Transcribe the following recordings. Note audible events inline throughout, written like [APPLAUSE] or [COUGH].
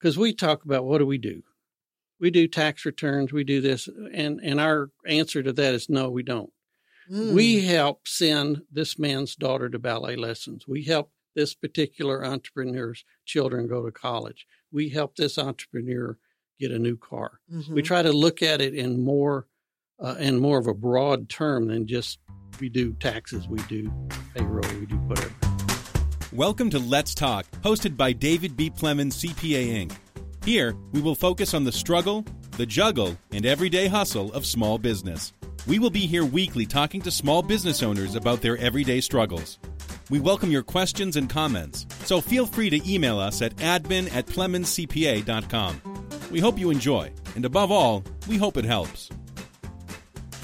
because we talk about what do we do? We do tax returns, we do this, and and our answer to that is no, we don't. Mm. We help send this man's daughter to ballet lessons. We help this particular entrepreneur's children go to college. We help this entrepreneur get a new car. Mhm. We try to look at it in more uh, in more of a broad term than just we do taxes, we do payroll, we do whatever. Welcome to Let's Talk, hosted by David B. Plemons, CPA Inc. Here, we will focus on the struggle, the juggle, and everyday hustle of small business. We will be here weekly talking to small business owners about their everyday struggles. We welcome your questions and comments, so feel free to email us at admin at PlemonsCPA.com. We hope you enjoy, and above all, we hope it helps.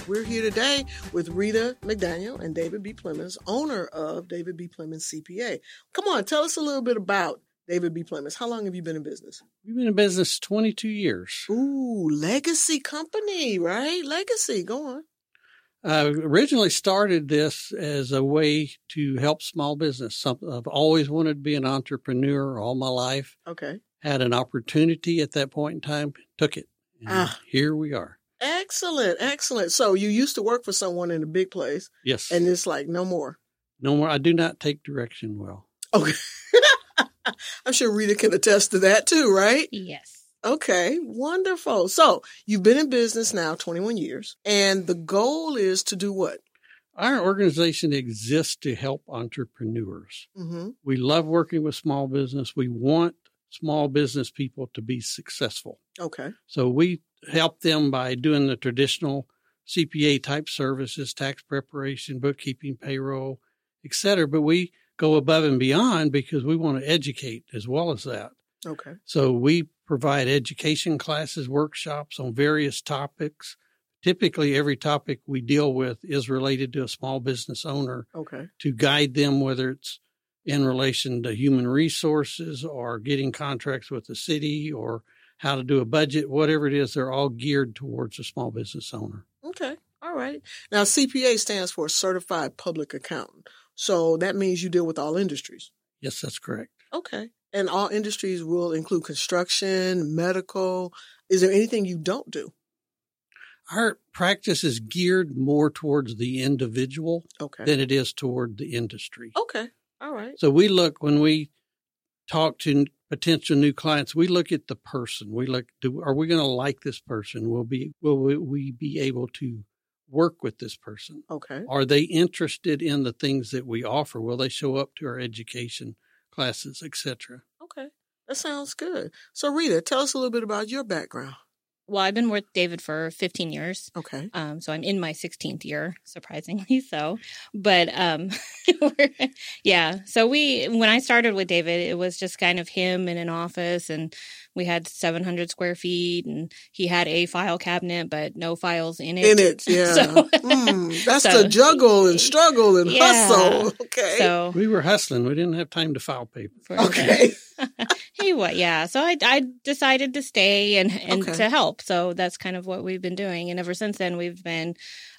We're here today with Rita McDaniel and David B. Plemons, owner of David B. Plemons CPA. Come on, tell us a little bit about David B. Plemons. How long have you been in business? We've been in business 22 years. Ooh, legacy company, right? Legacy. Go on. I originally started this as a way to help small business. Some, I've always wanted to be an entrepreneur all my life. Okay. Had an opportunity at that point in time, took it. And Ah. here we are. Excellent, excellent. So you used to work for someone in a big place, Yes. and it's like no more. no more. I do not take direction well. Okay. [LAUGHS] I'm sure Rita can attest to that too, right? Yes. Okay, wonderful. So you've been in business now 21 years, and the goal is to do what? Our organization exists to help entrepreneurs. Mm-hmm. We love working with small business. We want small business people to be successful. Okay. So we help them by doing the traditional CPA type services, tax preparation, bookkeeping, payroll, et cetera. But we go above and beyond because we want to educate as well as that. Okay. So we provide education classes, workshops on various topics. Typically, every topic we deal with is related to a small business owner Okay. to guide them, whether it's in relation to human resources or getting contracts with the city or how to do a budget, whatever it is, they're all geared towards a small business owner. Okay. All right. Now CPA stands for Certified Public Accountant. So that means you deal with all industries. Yes, that's correct. Okay. And all industries will include construction, medical. Is there anything you don't do? Our practice is geared more towards the individual Okay. than it is toward the industry. Okay. All right. So we look when we talk to potential new clients, we look at the person. We look, do, are we going to like this person? Will be, will we, we be able to work with this person? Okay. Are they interested in the things that we offer? Will they show up to our education classes, etc.? Okay. That sounds good. So Rita, tell us a little bit about your background. Well, I've been with David for 15 years. Okay. Um, so I'm in my 16th year, surprisingly so. But um, [LAUGHS] we're- yeah, so we when I started with David, it was just kind of him in an office, and we had 700 square feet, and he had a file cabinet, but no files in it. In it, [LAUGHS] yeah. So- Mm, that's so- the juggle and [LAUGHS] struggle and Yeah. hustle. Okay. So We were hustling. We didn't have time to file paper. okay. He what yeah so i i decided to stay and and Okay. to help so that's kind of what we've been doing and ever since then we've been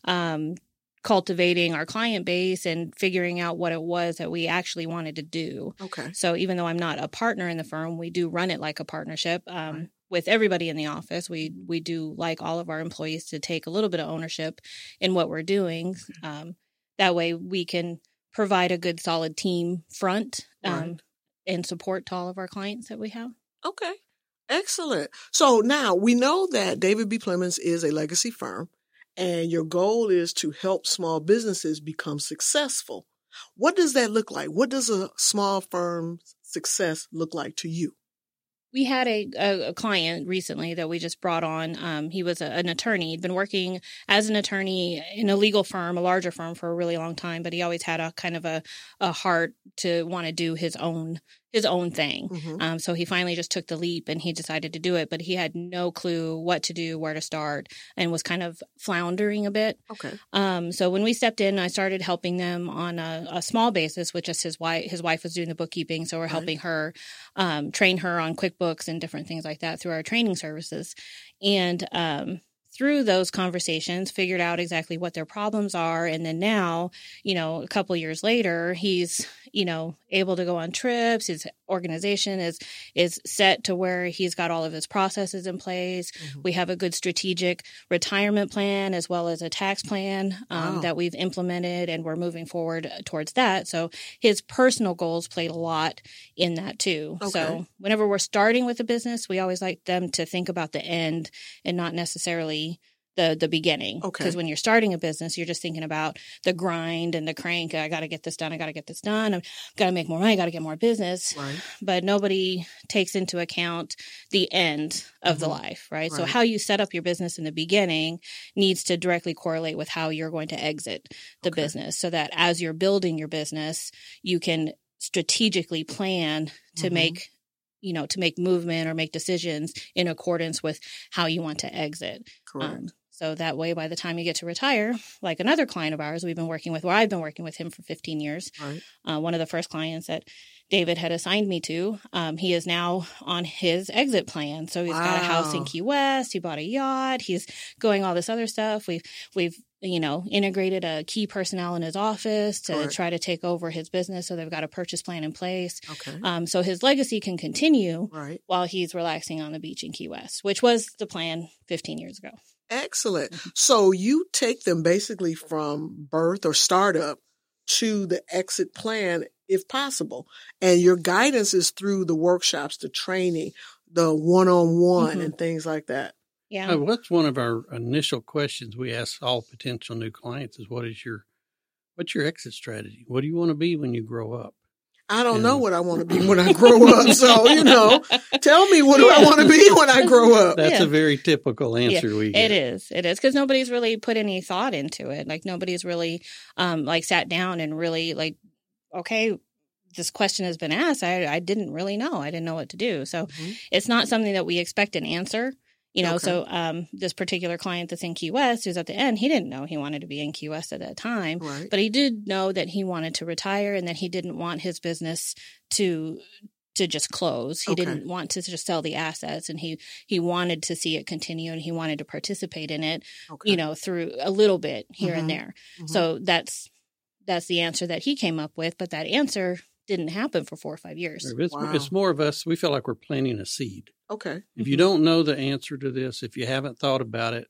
um cultivating our client base and figuring out what it was that we actually wanted to do Okay. so even though i'm not a partner in the firm we do run it like a partnership um Right. with everybody in the office we we do like all of our employees to take a little bit of ownership in what we're doing um that way we can provide a good solid team front um, Right. And support to all of our clients that we have. Okay. Excellent. So now we know that David B. Plemons is a legacy firm and your goal is to help small businesses become successful. What does that look like? What does a small firm's success look like to you? We had a, a, a client recently that we just brought on. Um, he was a, an attorney. He'd been working as an attorney in a legal firm, a larger firm, for a really long time. But he always had a kind of a, a heart to want to do his own his own thing. Mhm. Um, so he finally just took the leap and he decided to do it. But he had no clue what to do, where to start, and was kind of floundering a bit. Okay. Um, so when we stepped in, I started helping them on a, a small basis, which is his wife. His wife was doing the bookkeeping, so we're Right. helping her um, train her on QuickBooks and different things like that through our training services. And um, through those conversations, figured out exactly what their problems are, and then now, you know, a couple years later, he's you know, able to go on trips. His organization is is set to where he's got all of his processes in place. Mm-hmm. We have a good strategic retirement plan as well as a tax plan um, wow. that we've implemented, and we're moving forward towards that. So his personal goals played a lot in that too. Okay. So whenever we're starting with a business, we always like them to think about the end and not necessarily the the beginning. Okay. Because when you're starting a business, you're just thinking about the grind and the crank. I got to get this done. I got to get this done. I've got to make more money. I got to get more business. Right. But nobody takes into account the end of mm-hmm. the life, right? right? So how you set up your business in the beginning needs to directly correlate with how you're going to exit the okay. business, so that as you're building your business, you can strategically plan to mm-hmm. make you know to make movement or make decisions in accordance with how you want to exit Correct. Um, so that way, by the time you get to retire, like another client of ours we've been working with, where I've been working with him for 15 years, right. uh, one of the first clients that David had assigned me to, um, he is now on his exit plan. So he's wow. got a house in Key West. He bought a yacht. He's going all this other stuff. We've we've you know integrated a key personnel in his office to Correct. try to take over his business. So they've got a purchase plan in place. Okay. Um, so his legacy can continue right. while he's relaxing on the beach in Key West, which was the plan 15 years ago. Excellent. Mm-hmm. So you take them basically from birth or startup to the exit plan if possible. And your guidance is through the workshops, the training, the one on one and things like that. Yeah. Uh, what's one of our initial questions we ask all potential new clients is what is your what's your exit strategy? What do you want to be when you grow up? I don't know what I want to be when I grow up. [LAUGHS] So, you know, tell me what do I want to be when I grow up? That's yeah. a very typical answer yeah, we get. It is. It is because nobody's really put any thought into it. Like nobody's really um like sat down and really like okay, this question has been asked. I I didn't really know. I didn't know what to do. So, mm-hmm. it's not something that we expect an answer. You know, okay. so um, this particular client that's in Key West, who's at the end, he didn't know he wanted to be in Key West at that time, right. but he did know that he wanted to retire and that he didn't want his business to to just close. He okay. didn't want to just sell the assets, and he he wanted to see it continue, and he wanted to participate in it, okay. you know, through a little bit here mm-hmm. and there. Mm-hmm. So that's that's the answer that he came up with, but that answer didn't happen for four or five years. It's, wow. it's more of us. We feel like we're planting a seed. Okay. If mm-hmm. you don't know the answer to this, if you haven't thought about it,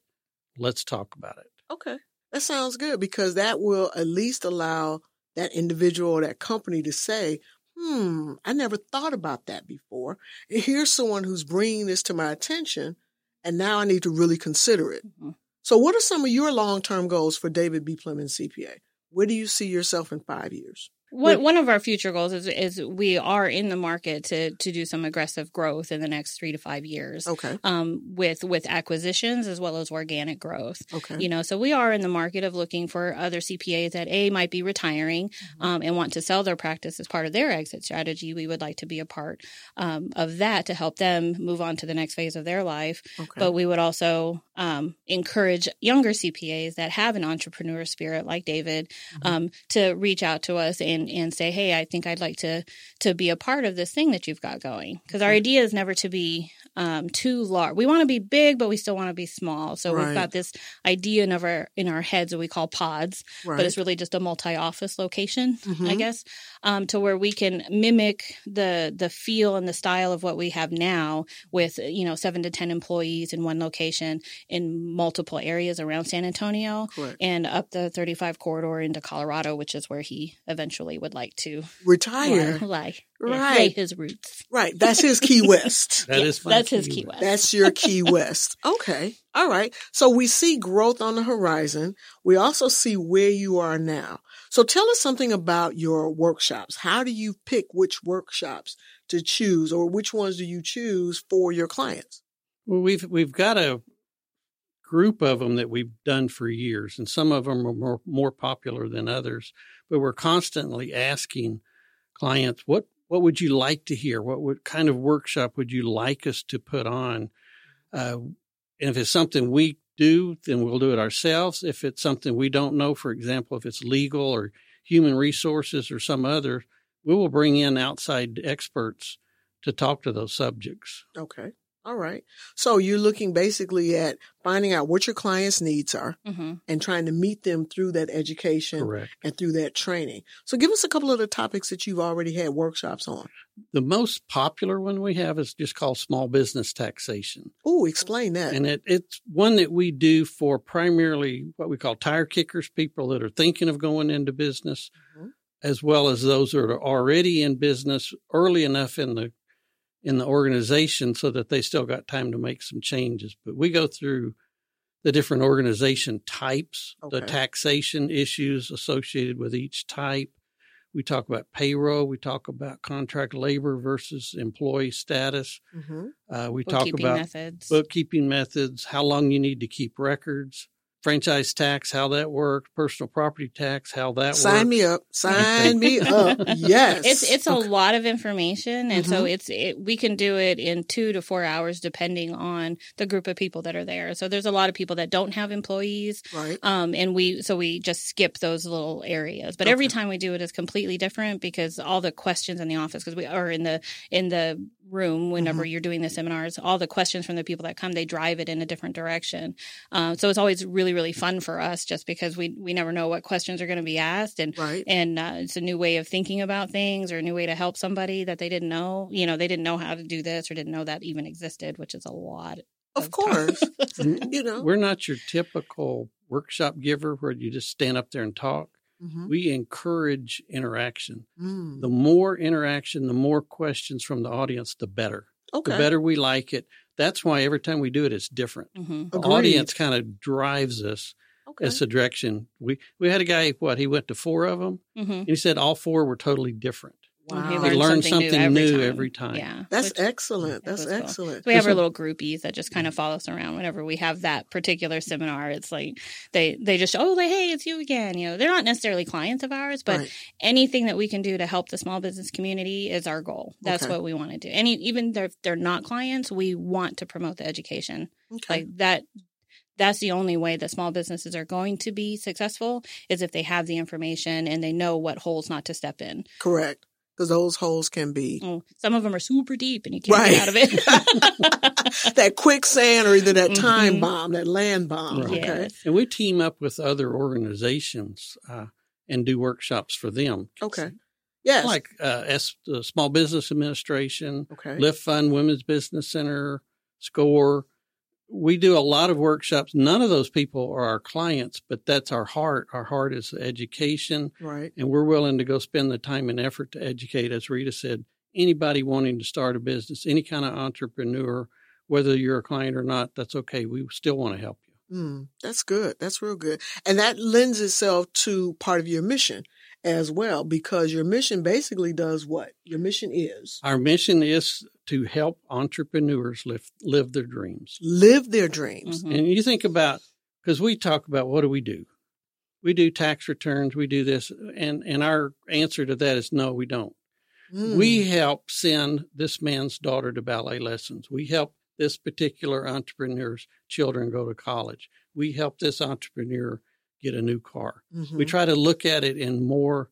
let's talk about it. Okay. That sounds good because that will at least allow that individual or that company to say, hmm, I never thought about that before. And here's someone who's bringing this to my attention, and now I need to really consider it. Mm-hmm. So, what are some of your long term goals for David B. Plemons CPA? Where do you see yourself in five years? One, one of our future goals is, is we are in the market to to do some aggressive growth in the next three to five years. Okay. Um, with with acquisitions as well as organic growth. Okay. You know, so we are in the market of looking for other CPAs that a might be retiring mm-hmm. um, and want to sell their practice as part of their exit strategy. We would like to be a part um, of that to help them move on to the next phase of their life. Okay. But we would also um, encourage younger CPAs that have an entrepreneur spirit, like David, mm-hmm. Um, to reach out to us and and and say, "Hey, I think I'd like to to be a part of this thing that you've got going." Because our idea is never to be um, too large. We want to be big, but we still want to be small. So right. we've got this idea in our in our heads that we call pods, right. but it's really just a multi office location, mm-hmm. I guess, um, to where we can mimic the the feel and the style of what we have now, with you know seven to ten employees in one location in multiple areas around San Antonio Correct. and up the 35 corridor into Colorado, which is where he eventually would like to retire. Lie, right. lay his roots. Right. That's his Key West. [LAUGHS] that yes, is that's that's his Key West. That's your Key West. [LAUGHS] Okay. All right. So we see growth on the horizon. We also see where you are now. So tell us something about your workshops. How do you pick which workshops to choose or which ones do you choose for your clients? Well, we've, we've got a group of them that we've done for years and some of them are more, more popular than others, but we're constantly asking clients, what what would you like to hear? What would kind of workshop would you like us to put on? Uh, and if it's something we do, then we'll do it ourselves. If it's something we don't know, for example, if it's legal or human resources or some other, we will bring in outside experts to talk to those subjects. Okay. All right. So you're looking basically at finding out what your clients' needs are hmm and trying to meet them through that education Correct. and through that training. So give us a couple of the topics that you've already had workshops on. The most popular one we have is just called small business taxation. Oh, explain that. And it, it's one that we do for primarily what we call tire kickers, people that are thinking of going into business, Mhm. as well as those that are already in business early enough in the in the organization so that they still got time to make some changes. But we go through the different organization types, the taxation issues associated with each type. We talk about payroll. We talk about contract labor versus employee status. hmm Uh, we talk about methods. bookkeeping methods, how long you need to keep records, franchise tax, how that works, personal property tax, how that works. Sign works. me up. Sign [LAUGHS] me up. Yes. It's it's a Okay. lot of information, and so Mhm. it's it, we can do it in two to four hours depending on the group of people that are there. So there's a lot of people that don't have employees, right. um, and we so we just skip those little areas. But every time we do it is completely different because all the questions in the office because we are in the in the room whenever Mm-hmm. you're doing the seminars, all the questions from the people that come they drive it in a different direction. Um, so it's always really really fun for us just because we we never know what questions are going to be asked and Right. and uh, it's a new way of thinking about things or a new way to help somebody that they didn't know. You know, they didn't know how to do this or didn't know that even existed, which is a lot. Of course. [LAUGHS] [LAUGHS] you know. We're not your typical workshop giver where you just stand up there and talk. Mhm. We encourage interaction. Mm. The more interaction, the more questions from the audience, the better. Okay. The better we like it. That's why every time we do it, it's different. hmm The audience kind of drives us Okay. as a direction. We we had a guy, what, he went to four of them, hmm and he said all four were totally different. Wow. He learned something new every time. Yeah, That's which- excellent. That's cool. excellent. We have our little groupies that just kind of follow us around whenever we have that particular seminar. It's like they they just oh like hey it's you again. You know they're not necessarily clients of ours, but Right. anything that we can do to help the small business community is our goal. That's Okay. what we want to do. And even if they're not clients, we want to promote the education. Okay. Like that that's the only way that small businesses are going to be successful is if they have the information and they know what holes not to step in. Correct. Because those holes can be Oh, some of them are super deep and you can't Right. get out of it. [LAUGHS] that quicksand or either that time Mhm. bomb, that land bomb. Right. Okay. Yes. And we team up with other organizations uh, and do workshops for them. Okay. Yes. Like uh, S, the Small Business Administration, okay. Lift Fund, Women's Business Center, SCORE. We do a lot of workshops. None of those people are our clients, but that's our heart. Our heart is education, Right. and we're willing to go spend the time and effort to educate. As Rita said, anybody wanting to start a business, any kind of entrepreneur, whether you're a client or not, that's okay. We still want to help you. Mm, that's good. That's real good. And that lends itself to part of your mission as well, because your mission basically does what? Your mission is Our mission is to help entrepreneurs live, live their dreams. live their dreams. Mhm. And you think about, because we talk about what do we do? We do tax returns, we do this, and, and our answer to that is no, we don't. Mm, We help send this man's daughter to ballet lessons. We help this particular entrepreneur's children go to college. We help this entrepreneur get a new car. mhm. We try to look at it in more,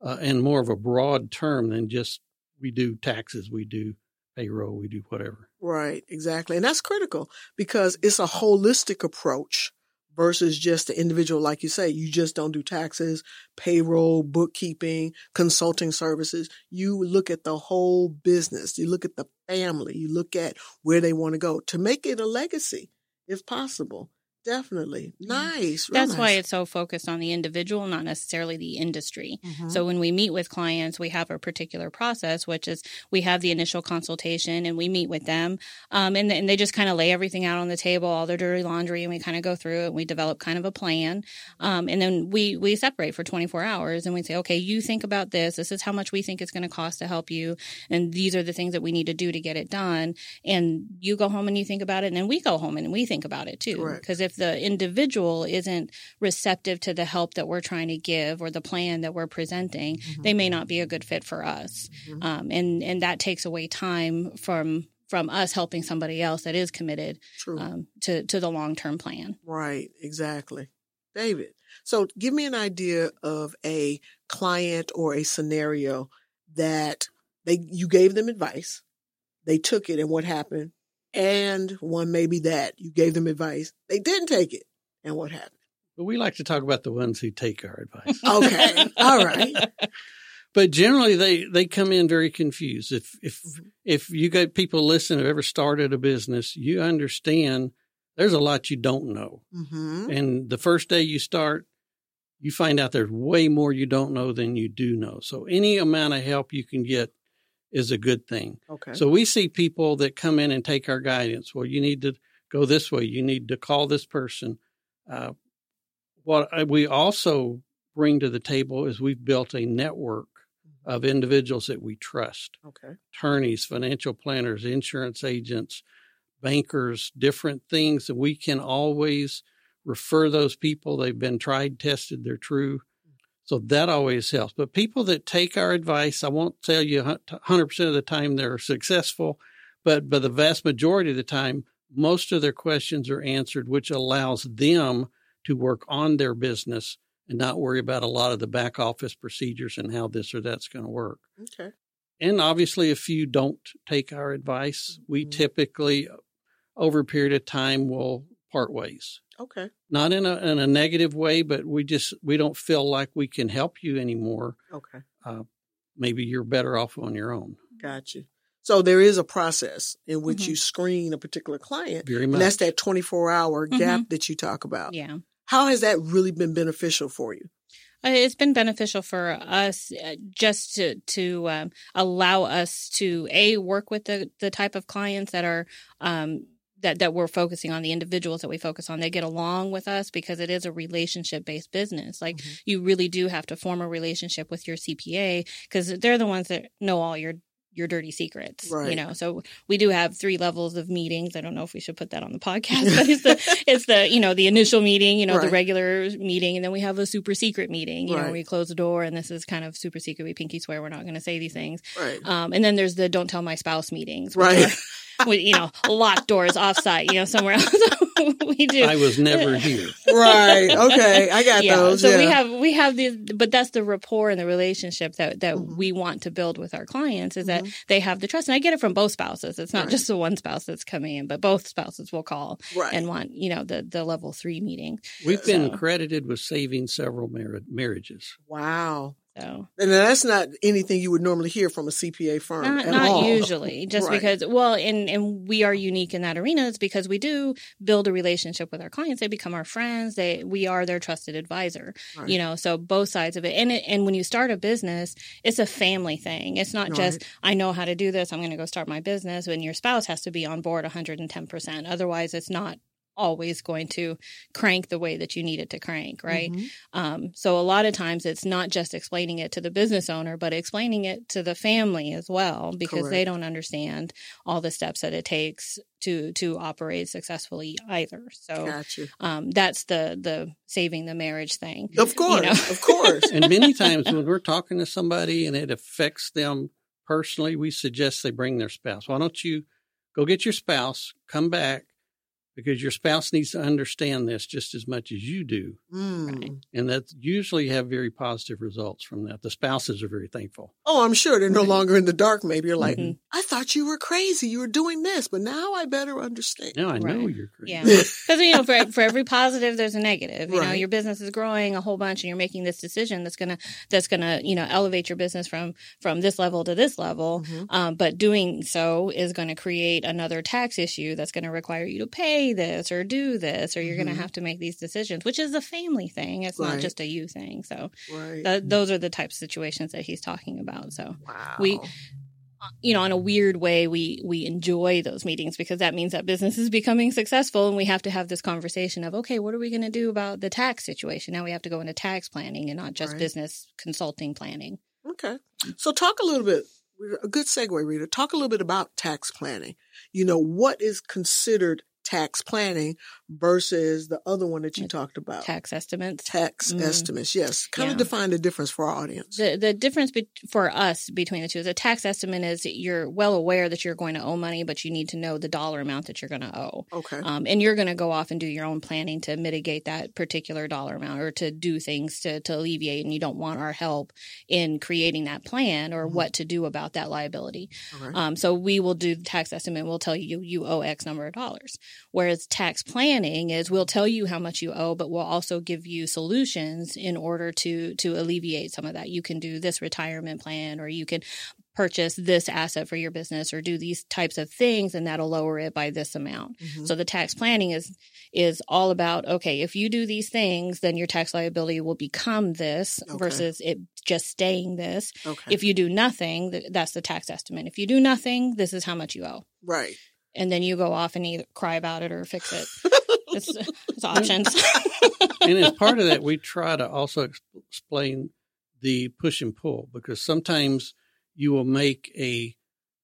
uh, in more of a broad term than just we do taxes, we do payroll, we do whatever. Right, exactly. And that's critical because it's a holistic approach versus just the individual. Like you say, you just don't do taxes, payroll, bookkeeping, consulting services. You look at the whole business. You look at the family. You look at where they want to go to make it a legacy if possible. Definitely. Nice. Real That's why it's so focused on the individual, not necessarily the industry. Mhm. So when we meet with clients, we have a particular process, which is we have the initial consultation and we meet with them, um, and, and they just kind of lay everything out on the table, all their dirty laundry, and we kind of go through it. and We develop kind of a plan, um, and then we we separate for 24 hours, and we say, okay, you think about this. This is how much we think it's going to cost to help you, and these are the things that we need to do to get it done. And you go home and you think about it, and then we go home and we think about it too. Because if the individual isn't receptive to the help that we're trying to give or the plan that we're presenting, Mhm. they may not be a good fit for us. Mhm. Um, and and that takes away time from from us helping somebody else that is committed um, to to the long term plan. Right, exactly. David, so give me an idea of a client or a scenario that they you gave them advice, they took it and what happened, and one may be that you gave them advice, they didn't take it, and what happened? But we like to talk about the ones who take our advice. [LAUGHS] Okay, all right. [LAUGHS] but generally they they come in very confused if if if you got people listen who ever started a business you understand there's a lot you don't know Mm-hmm. and the first day you start you find out there's way more you don't know than you do know so any amount of help you can get is a good thing Okay. so we see people that come in and take our guidance well you need to go this way you need to call this person uh, what we also bring to the table is we've built a network of individuals that we trust okay. attorneys, financial planners, insurance agents, bankers, different things that we can always refer those people. They've been tried, tested, they're true. So that always helps. But people that take our advice, I won't tell you 100% of the time they're successful, but by the vast majority of the time, most of their questions are answered, which allows them to work on their business and not worry about a lot of the back office procedures and how this or that's going to work. Okay. And obviously, if you don't take our advice, we Mhm. typically, over a period of time, will part ways. Okay. Not in a in a negative way, but we just we don't feel like we can help you anymore. Okay. Maybe you're better off on your own. Gotcha. So there is a process in which Mhm. you screen a particular client, Very and much. that's that 24 hour Mhm. gap that you talk about. Yeah. How has that really been beneficial for you? Uh, It's been beneficial for us uh, just to to um, allow us to a work with the the type of clients that are um, that that we're focusing on the individuals that we focus on. They get along with us because it is a relationship based business. Like Mhm. you really do have to form a relationship with your CPA because they're the ones that know all your your dirty secrets. Right. You know, so we do have three levels of meetings. I don't know if we should put that on the podcast, but it's the [LAUGHS] it's the you know the initial meeting, you know, the regular meeting, and then we have a super secret meeting. You Right. know, we close the door, and this is kind of super secret. We pinky swear we're not going to say these things. Right. Um, and then there's the don't tell my spouse meetings, Right. are, [LAUGHS] with, you know, locked doors offsite, you know, somewhere else. [LAUGHS] we do. I was never here. right. Okay. I got yeah. those. So yeah. we have we have these, but that's the rapport and the relationship that that Mhm. we want to build with our clients is that Mhm. they have the trust, and I get it from both spouses. It's not Right. just the one spouse that's coming in, but both spouses will call right. and want you know the the level three meeting. We've been credited with saving several mar- marriages. wow. So And that's not anything you would normally hear from a CPA firm. not not all. usually, just Right. because well, and and we are unique in that arena. It's because we do build a relationship with our clients. They become our friends. They we are their trusted advisor. Right. You know, so both sides of it. And it, and when you start a business, it's a family thing. It's not just I know how to do this. I'm going to go start my business. And your spouse has to be on board 110 percent. Otherwise, it's not always going to crank the way that you need it to crank, right? Mhm. Um, so a lot of times it's not just explaining it to the business owner, but explaining it to the family as well, because they don't understand all the steps that it takes to to operate successfully either. So Gotcha. um, that's the the saving the marriage thing. Of course. know. Of course. And many times when we're talking to somebody and it affects them personally, we suggest they bring their spouse. Why don't you go get your spouse, come back, because your spouse needs to understand this just as much as you do. Mm. And that usually have very positive results from that. The spouses are very thankful. Oh, I'm sure they're no longer in the dark. Maybe you're like, Mhm. I thought you were crazy. You were doing this, but now I better understand. Now I know you're crazy. Yeah. Because you know, for [LAUGHS] for every positive, there's a negative. You know, your business is growing a whole bunch, and you're making this decision that's gonna that's gonna you know elevate your business from from this level to this level. Mhm. Um, but doing so is going to create another tax issue that's going to require you to pay this or do this, or you're going Mhm. to have to make these decisions, which is a family thing. It's Right. not just a you thing. So Right. th- those are the types of situations that he's talking about. So wow. we- you know, in a weird way, we we enjoy those meetings because that means that business is becoming successful, and we have to have this conversation of, okay, what are we going to do about the tax situation? Now we have to go into tax planning and not just Right. business consulting planning. Okay. So talk a little bit, a good segue, Rita. Talk a little bit about tax planning. You know, what is considered tax planning versus the other one that you talked about? tax estimates. Tax Mm. estimates. Yes. Kind Yeah. of define the difference for our audience. The the difference be- for us between the two is a tax estimate is you're well aware that you're going to owe money, but you need to know the dollar amount that you're going to owe. Okay. Um, and you're going to go off and do your own planning to mitigate that particular dollar amount or to do things to, to alleviate. And you don't want our help in creating that plan or Mhm. what to do about that liability. Um, so we will do the tax estimate. We'll tell you you owe X number of dollars. Whereas tax planning is we'll tell you how much you owe, but we'll also give you solutions in order to to alleviate some of that. You can do this retirement plan, or you can purchase this asset for your business, or do these types of things, and that'll lower it by this amount. Mhm. So the tax planning is is all about okay, if you do these things, then your tax liability will become this Okay. versus it just staying this. okay. If you do nothing, th- that's the tax estimate. If you do nothing, this is how much you owe. right. And then you go off and either cry about it or fix it. [LAUGHS] It's, it's options. [LAUGHS] and as part of that, we [LAUGHS] try to also ex- explain the push and pull because sometimes you will make a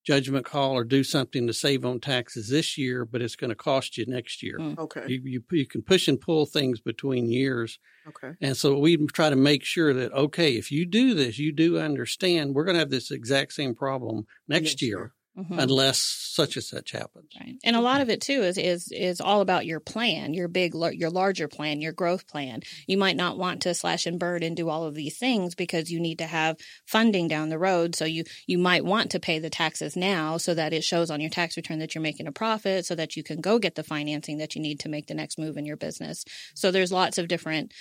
judgment call or do something to save on taxes this year, but it's going to cost you next year. Mm. Okay. You, you you can push and pull things between years, Okay. and so we try to make sure that okay, if you do this, you do understand we're going to have this exact same problem next, Next year, year. Mhm. unless such and such happens. Right. And a lot of it too is is is all about your plan, your big, your larger plan, your growth plan. You might not want to slash and burn and do all of these things because you need to have funding down the road. So you you might want to pay the taxes now so that it shows on your tax return that you're making a profit, so that you can go get the financing that you need to make the next move in your business. So there's lots of different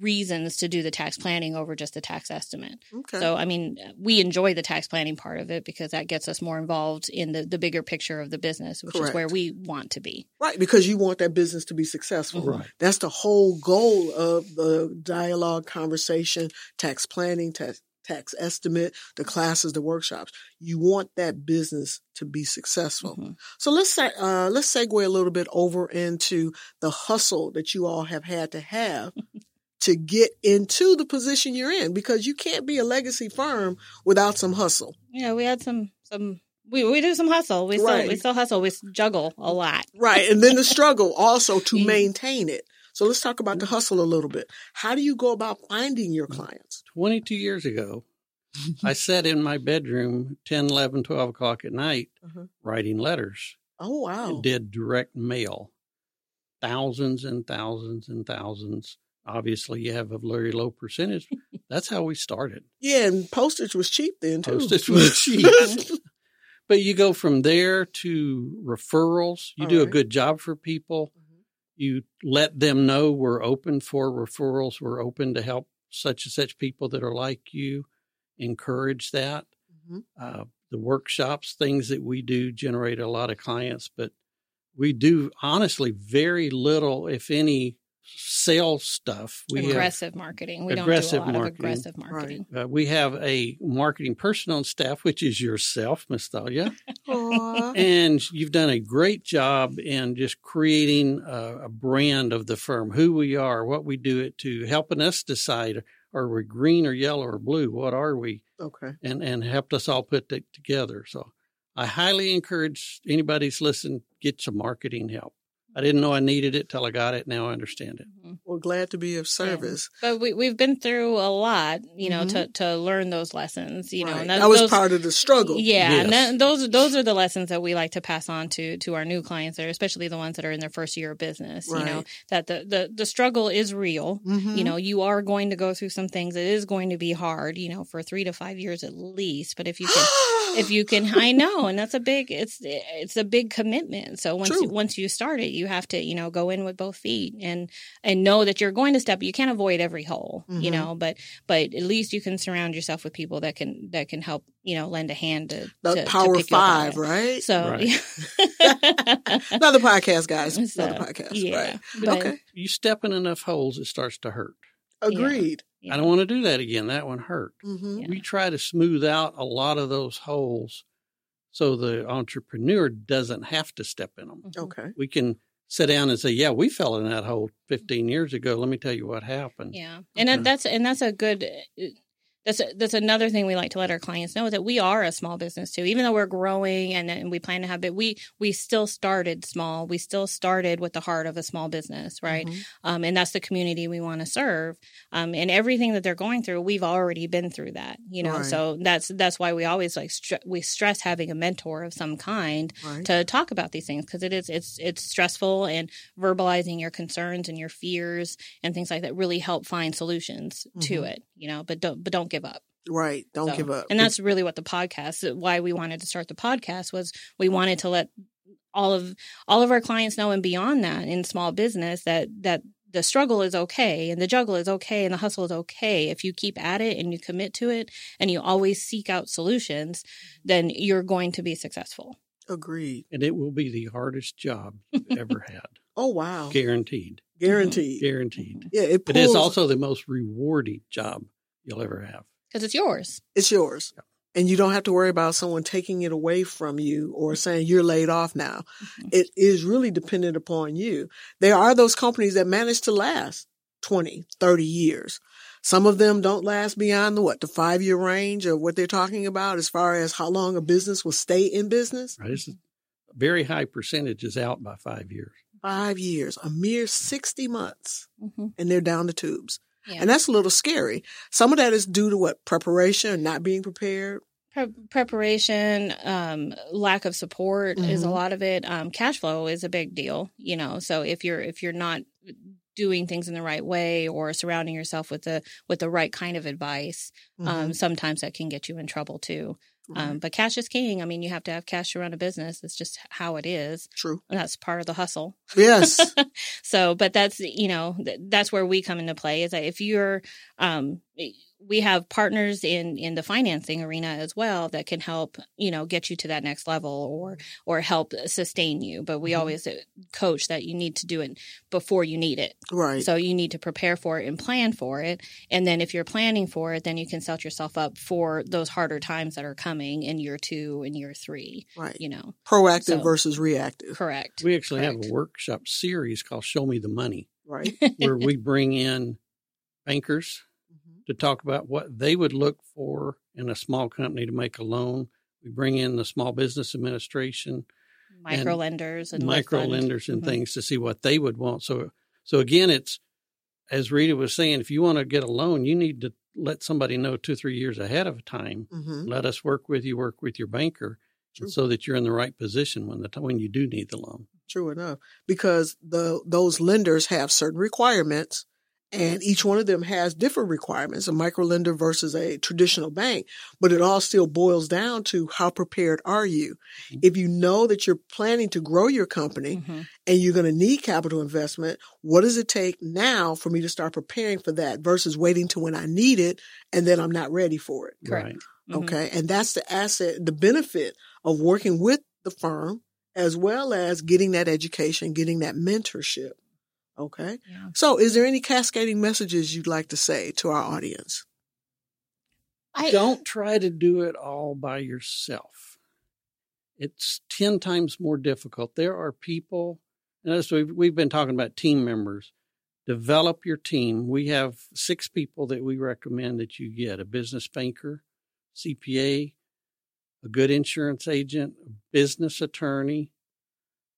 reasons to do the tax planning over just the tax estimate. Okay. So, I mean, we enjoy the tax planning part of it because that gets us more involved in the, the bigger picture of the business, which is where we want to be. right. Because you want that business to be successful. Right. That's the whole goal of the dialogue, conversation, tax planning, tax, tax estimate, the classes, the workshops. You want that business to be successful. Mhm. So let's say, uh, let's segue a little bit over into the hustle that you all have had to have [LAUGHS] to get into the position you're in because you can't be a legacy firm without some hustle. Yeah, we had some, some, we, we do some hustle. We still, we still hustle. We juggle a lot. Right. And then the struggle also to [LAUGHS] Mm. maintain it. So let's talk about the hustle a little bit. How do you go about finding your clients? 22 years ago, [LAUGHS] I sat in my bedroom 10, 11, 12 o'clock at night Uh-huh. writing letters Oh, wow. and did direct mail. Thousands and thousands and thousands. Obviously, you have a very low percentage. That's how we started. [LAUGHS] Yeah. And postage was cheap then too. Postage was cheap. [LAUGHS] But you go from there to referrals. You All do a good job for people. Mhm. You let them know we're open for referrals. We're open to help such and such people that are like you. Encourage that. Mhm. Uh, the workshops, things that we do generate a lot of clients, but we do honestly very little, if any, sales stuff. We have, aggressive marketing. We aggressive don't do a lot marketing. of aggressive marketing. uh, we have a marketing person on staff, which is yourself, Miss Thalia. And you've done a great job in just creating a, a brand of the firm, who we are, what we do it to, helping us decide are we green or yellow or blue? What are we? okay. And and helped us all put that together. So I highly encourage anybody who's listening, get some marketing help. I didn't know I needed it till I got it. Now I understand it. Mhm. Well, glad to be of service. But we, we've been through a lot, you know, Mhm. to, to learn those lessons, you know, and that, was those- part of the struggle. Yeah, and that, those those are the lessons that we like to pass on to to our new clients, or especially the ones that are in their first year of business. You know that the the the struggle is real. Mhm. You know, you are going to go through some things. It is going to be hard. You know, for three to five years at least. But if you can, [GASPS] [GASPS] [GASPS] if you can, I know, and that's a big. It's it's a big commitment. So once True. you, once you start it, you have to you know go in with both feet and and know that you're going to step. You can't avoid every hole. You Mhm. know, but but at least you can surround yourself with people that can that can help. You know, lend a hand to the to, to Power pick you up Five, right? So Right. Another [LAUGHS] podcast, guys. [LAUGHS] So, Another podcast. yeah, Right. but- okay. You step in enough holes, it starts to hurt. Agreed. Yeah. I don't want to do that again. That one hurt. hmm Yeah. We try to smooth out a lot of those holes so the entrepreneur doesn't have to step in them. Mm-hmm. Okay. We can sit down and say, "Yeah, we fell in that hole 15 years ago. Let me tell you what happened." Yeah, and uh, Okay. that's and that's a good. Uh, that's that's another thing we like to let our clients know that we are a small business too. Even though we're growing and, and we plan to have it, we we still started small. We still started with the heart of a small business, right? Mm-hmm. Um, and that's the community we want to serve. Um, and everything that they're going through, we've already been through that, you know. Right. So that's that's why we always like we stress having a mentor of some kind right. to talk about these things because it is it's it's stressful and verbalizing your concerns and your fears and things like that really help find solutions mm-hmm. to it, you know. But don't but don't give up. Right. Don't so, give up. And that's really what the podcast, uh, why we wanted to start the podcast was we wanted to let all of all of our clients know and beyond that in small business that that the struggle is okay and the juggle is okay and the hustle is okay. If you keep at it and you commit to it and you always seek out solutions then you're going to be successful. Agreed. And it will be the hardest job you've [LAUGHS] ever had. Oh wow. Guaranteed. Guaranteed. Guaranteed. Yeah it, pulls, it is also the most rewarding job you'll ever have. Because it's yours. It's yours. Yeah. And you don't have to worry about someone taking it away from you or saying you're laid off now. Mm-hmm. It is really dependent upon you. There are those companies that manage to last 20, 30 years. Some of them don't last beyond the what, the five year range of what they're talking about as far as how long a business will stay in business. Right. It's a very high percentage is out by five years. Five years, a mere 60 months, mm-hmm. and they're down the tubes. Yeah. And that's a little scary. Some of that is due to what preparation, not being prepared. Pre- preparation, um, lack of support mm-hmm. is a mm-hmm. lot of it. Um, cash flow is a big deal, you know. So if you're if you're not doing things in the right way or surrounding yourself with the with the right kind of advice, um, mm-hmm. um, sometimes that can get you in trouble too. Um, but cash is king. I mean, you have to have cash to run a business. It's just how it is. True. And that's part of the hustle. Yes. [LAUGHS] so, but that's, you know, that's where we come into play is that if you're, um, we have partners in in the financing arena as well that can help you know get you to that next level or or help sustain you. But we mm-hmm. always uh, coach that you need to do it before you need it. Right. So you need to prepare for it and plan for it. And then if you're planning for it then you can set yourself up for those harder times that are coming in year two and year three right. you know. Proactive so, versus reactive. Correct. We actually correct. have a workshop series called show me the money right. [LAUGHS] where we bring in bankers to talk about what they would look for in a small company to make a loan. We bring in the Small Business Administration, micro lenders, and, and micro lenders and mm-hmm. things to see what they would want. So, so again, it's as Rita was saying, if you want to get a loan, you need to let somebody know two, three years ahead of time. Mm-hmm. Let us work with you, work with your banker, so that you're in the right position when the when you do need the loan. True enough, because the those lenders have certain requirements and each one of them has different requirements, a microlender versus a traditional bank, but it all still boils down to how prepared are you? Mm-hmm. If you know that you're planning to grow your company mm-hmm. and you're going to need capital investment, what does it take now for me to start preparing for that versus waiting to when I need it and then I'm not ready for it? Right. Mm-hmm. Okay. And that's the asset, the benefit of working with the firm as well as getting that education, getting that mentorship. Okay. Yeah. So, is there any cascading messages you'd like to say to our audience? I don't try to do it all by yourself. It's 10 times more difficult. There are people, and as we've, we've been talking about team members, develop your team. We have six people that we recommend that you get a business banker, CPA, a good insurance agent, a business attorney,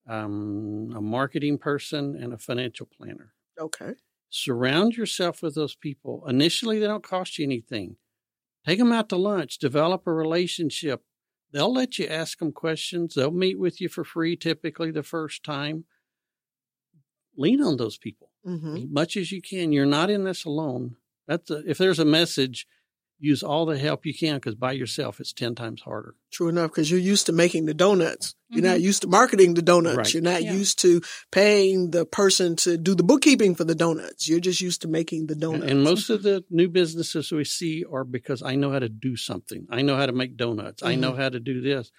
um, a marketing person, and a financial planner. Okay. Surround yourself with those people. Initially, they don't cost you anything. Take them out to lunch, develop a relationship. They'll let you ask them questions. They'll meet with you for free typically the first time. Lean on those people mm-hmm. as much as you can. You're not in this alone. That's a, if there's a message use all the help you can because by yourself it's 10 times harder. True enough, because you're used to making the donuts. You're mm-hmm. not used to marketing the donuts. Right. You're not yeah. used to paying the person to do the bookkeeping for the donuts. You're just used to making the donuts. And, and most of the new businesses we see are because I know how to do something. I know how to make donuts. Mm-hmm. I know mm-hmm. how to do this.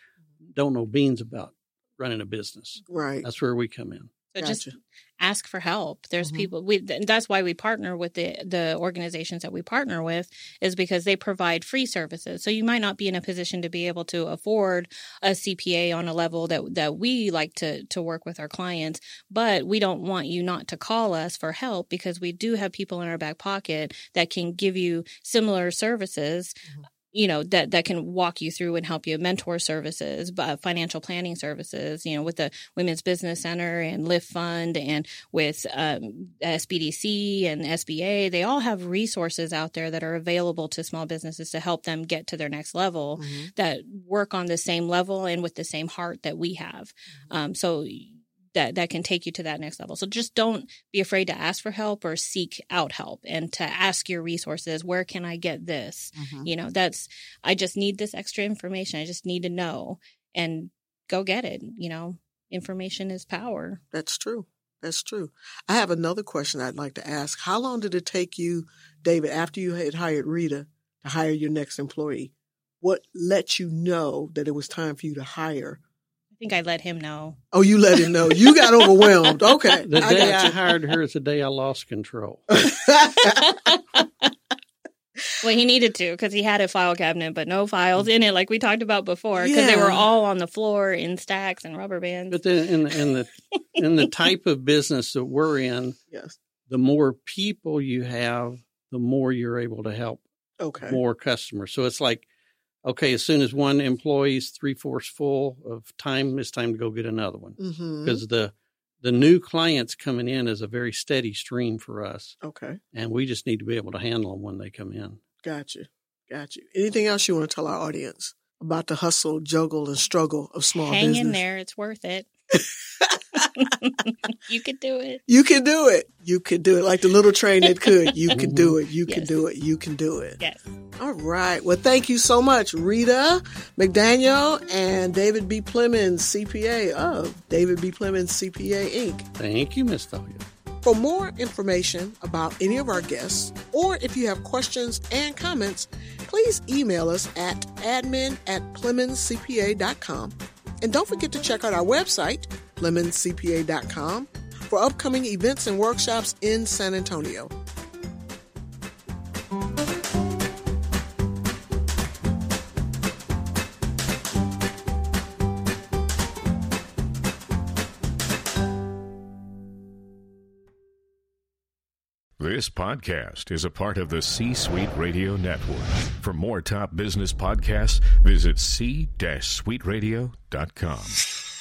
Don't know beans about running a business. Right. That's where we come in. So Gotcha. just ask for help. There's Mhm. people we and that's why we partner with the the organizations that we partner with is because they provide free services. So you might not be in a position to be able to afford a CPA on a level that that we like to to work with our clients, but we don't want you not to call us for help because we do have people in our back pocket that can give you similar services Mhm. You know that that can walk you through and help you mentor services uh, financial planning services you know with the women's business center and lift fund and with um, sbdc and sba they all have resources out there that are available to small businesses to help them get to their next level Mhm. that work on the same level and with the same heart that we have um, so that that can take you to that next level. So just don't be afraid to ask for help or seek out help and to ask your resources, where can I get this? Mhm. You know, that's I just need this extra information. I just need to know and go get it, you know. Information is power. That's true. That's true. I have another question I'd like to ask. How long did it take you, David, after you had hired Rita to hire your next employee? What let you know that it was time for you to hire? I think I let him know. Oh, you let him know. You got overwhelmed. Okay. The day I, I hired her is the day I lost control. [LAUGHS] Well, he needed to because he had a file cabinet, but no files in it, like we talked about before, because they were all on the floor in stacks and rubber bands. But then in the, in the in the type of business that we're in, yes. the more people you have, the more you're able to help Okay. more customers. So it's like, okay, as soon as one employee's three fourths full of time, it's time to go get another one mm-hmm. because the the new clients coming in is a very steady stream for us, Okay. and we just need to be able to handle them when they come in. Got you. Got you. Anything else you want to tell our audience about the hustle, juggle, and struggle of small business? Hang business? in there. It's worth it. [LAUGHS] you could do it. You can do it. You can do it. Like the little train that could. You can do it. You can do it. You can do it. Yes. All right. Well, thank you so much, Rita McDaniel and David B. Plemons, CPA of David B. Plemons CPA Inc. Thank you, Miss Dahlia. For more information about any of our guests, or if you have questions and comments, please email us at admin at PlemonsCPA.com. And don't forget to check out our website, PlemonsCPA.com, for upcoming events and workshops in San Antonio. This podcast is a part of the C Suite Radio Network. For more top business podcasts, visit c-suiteradio.com.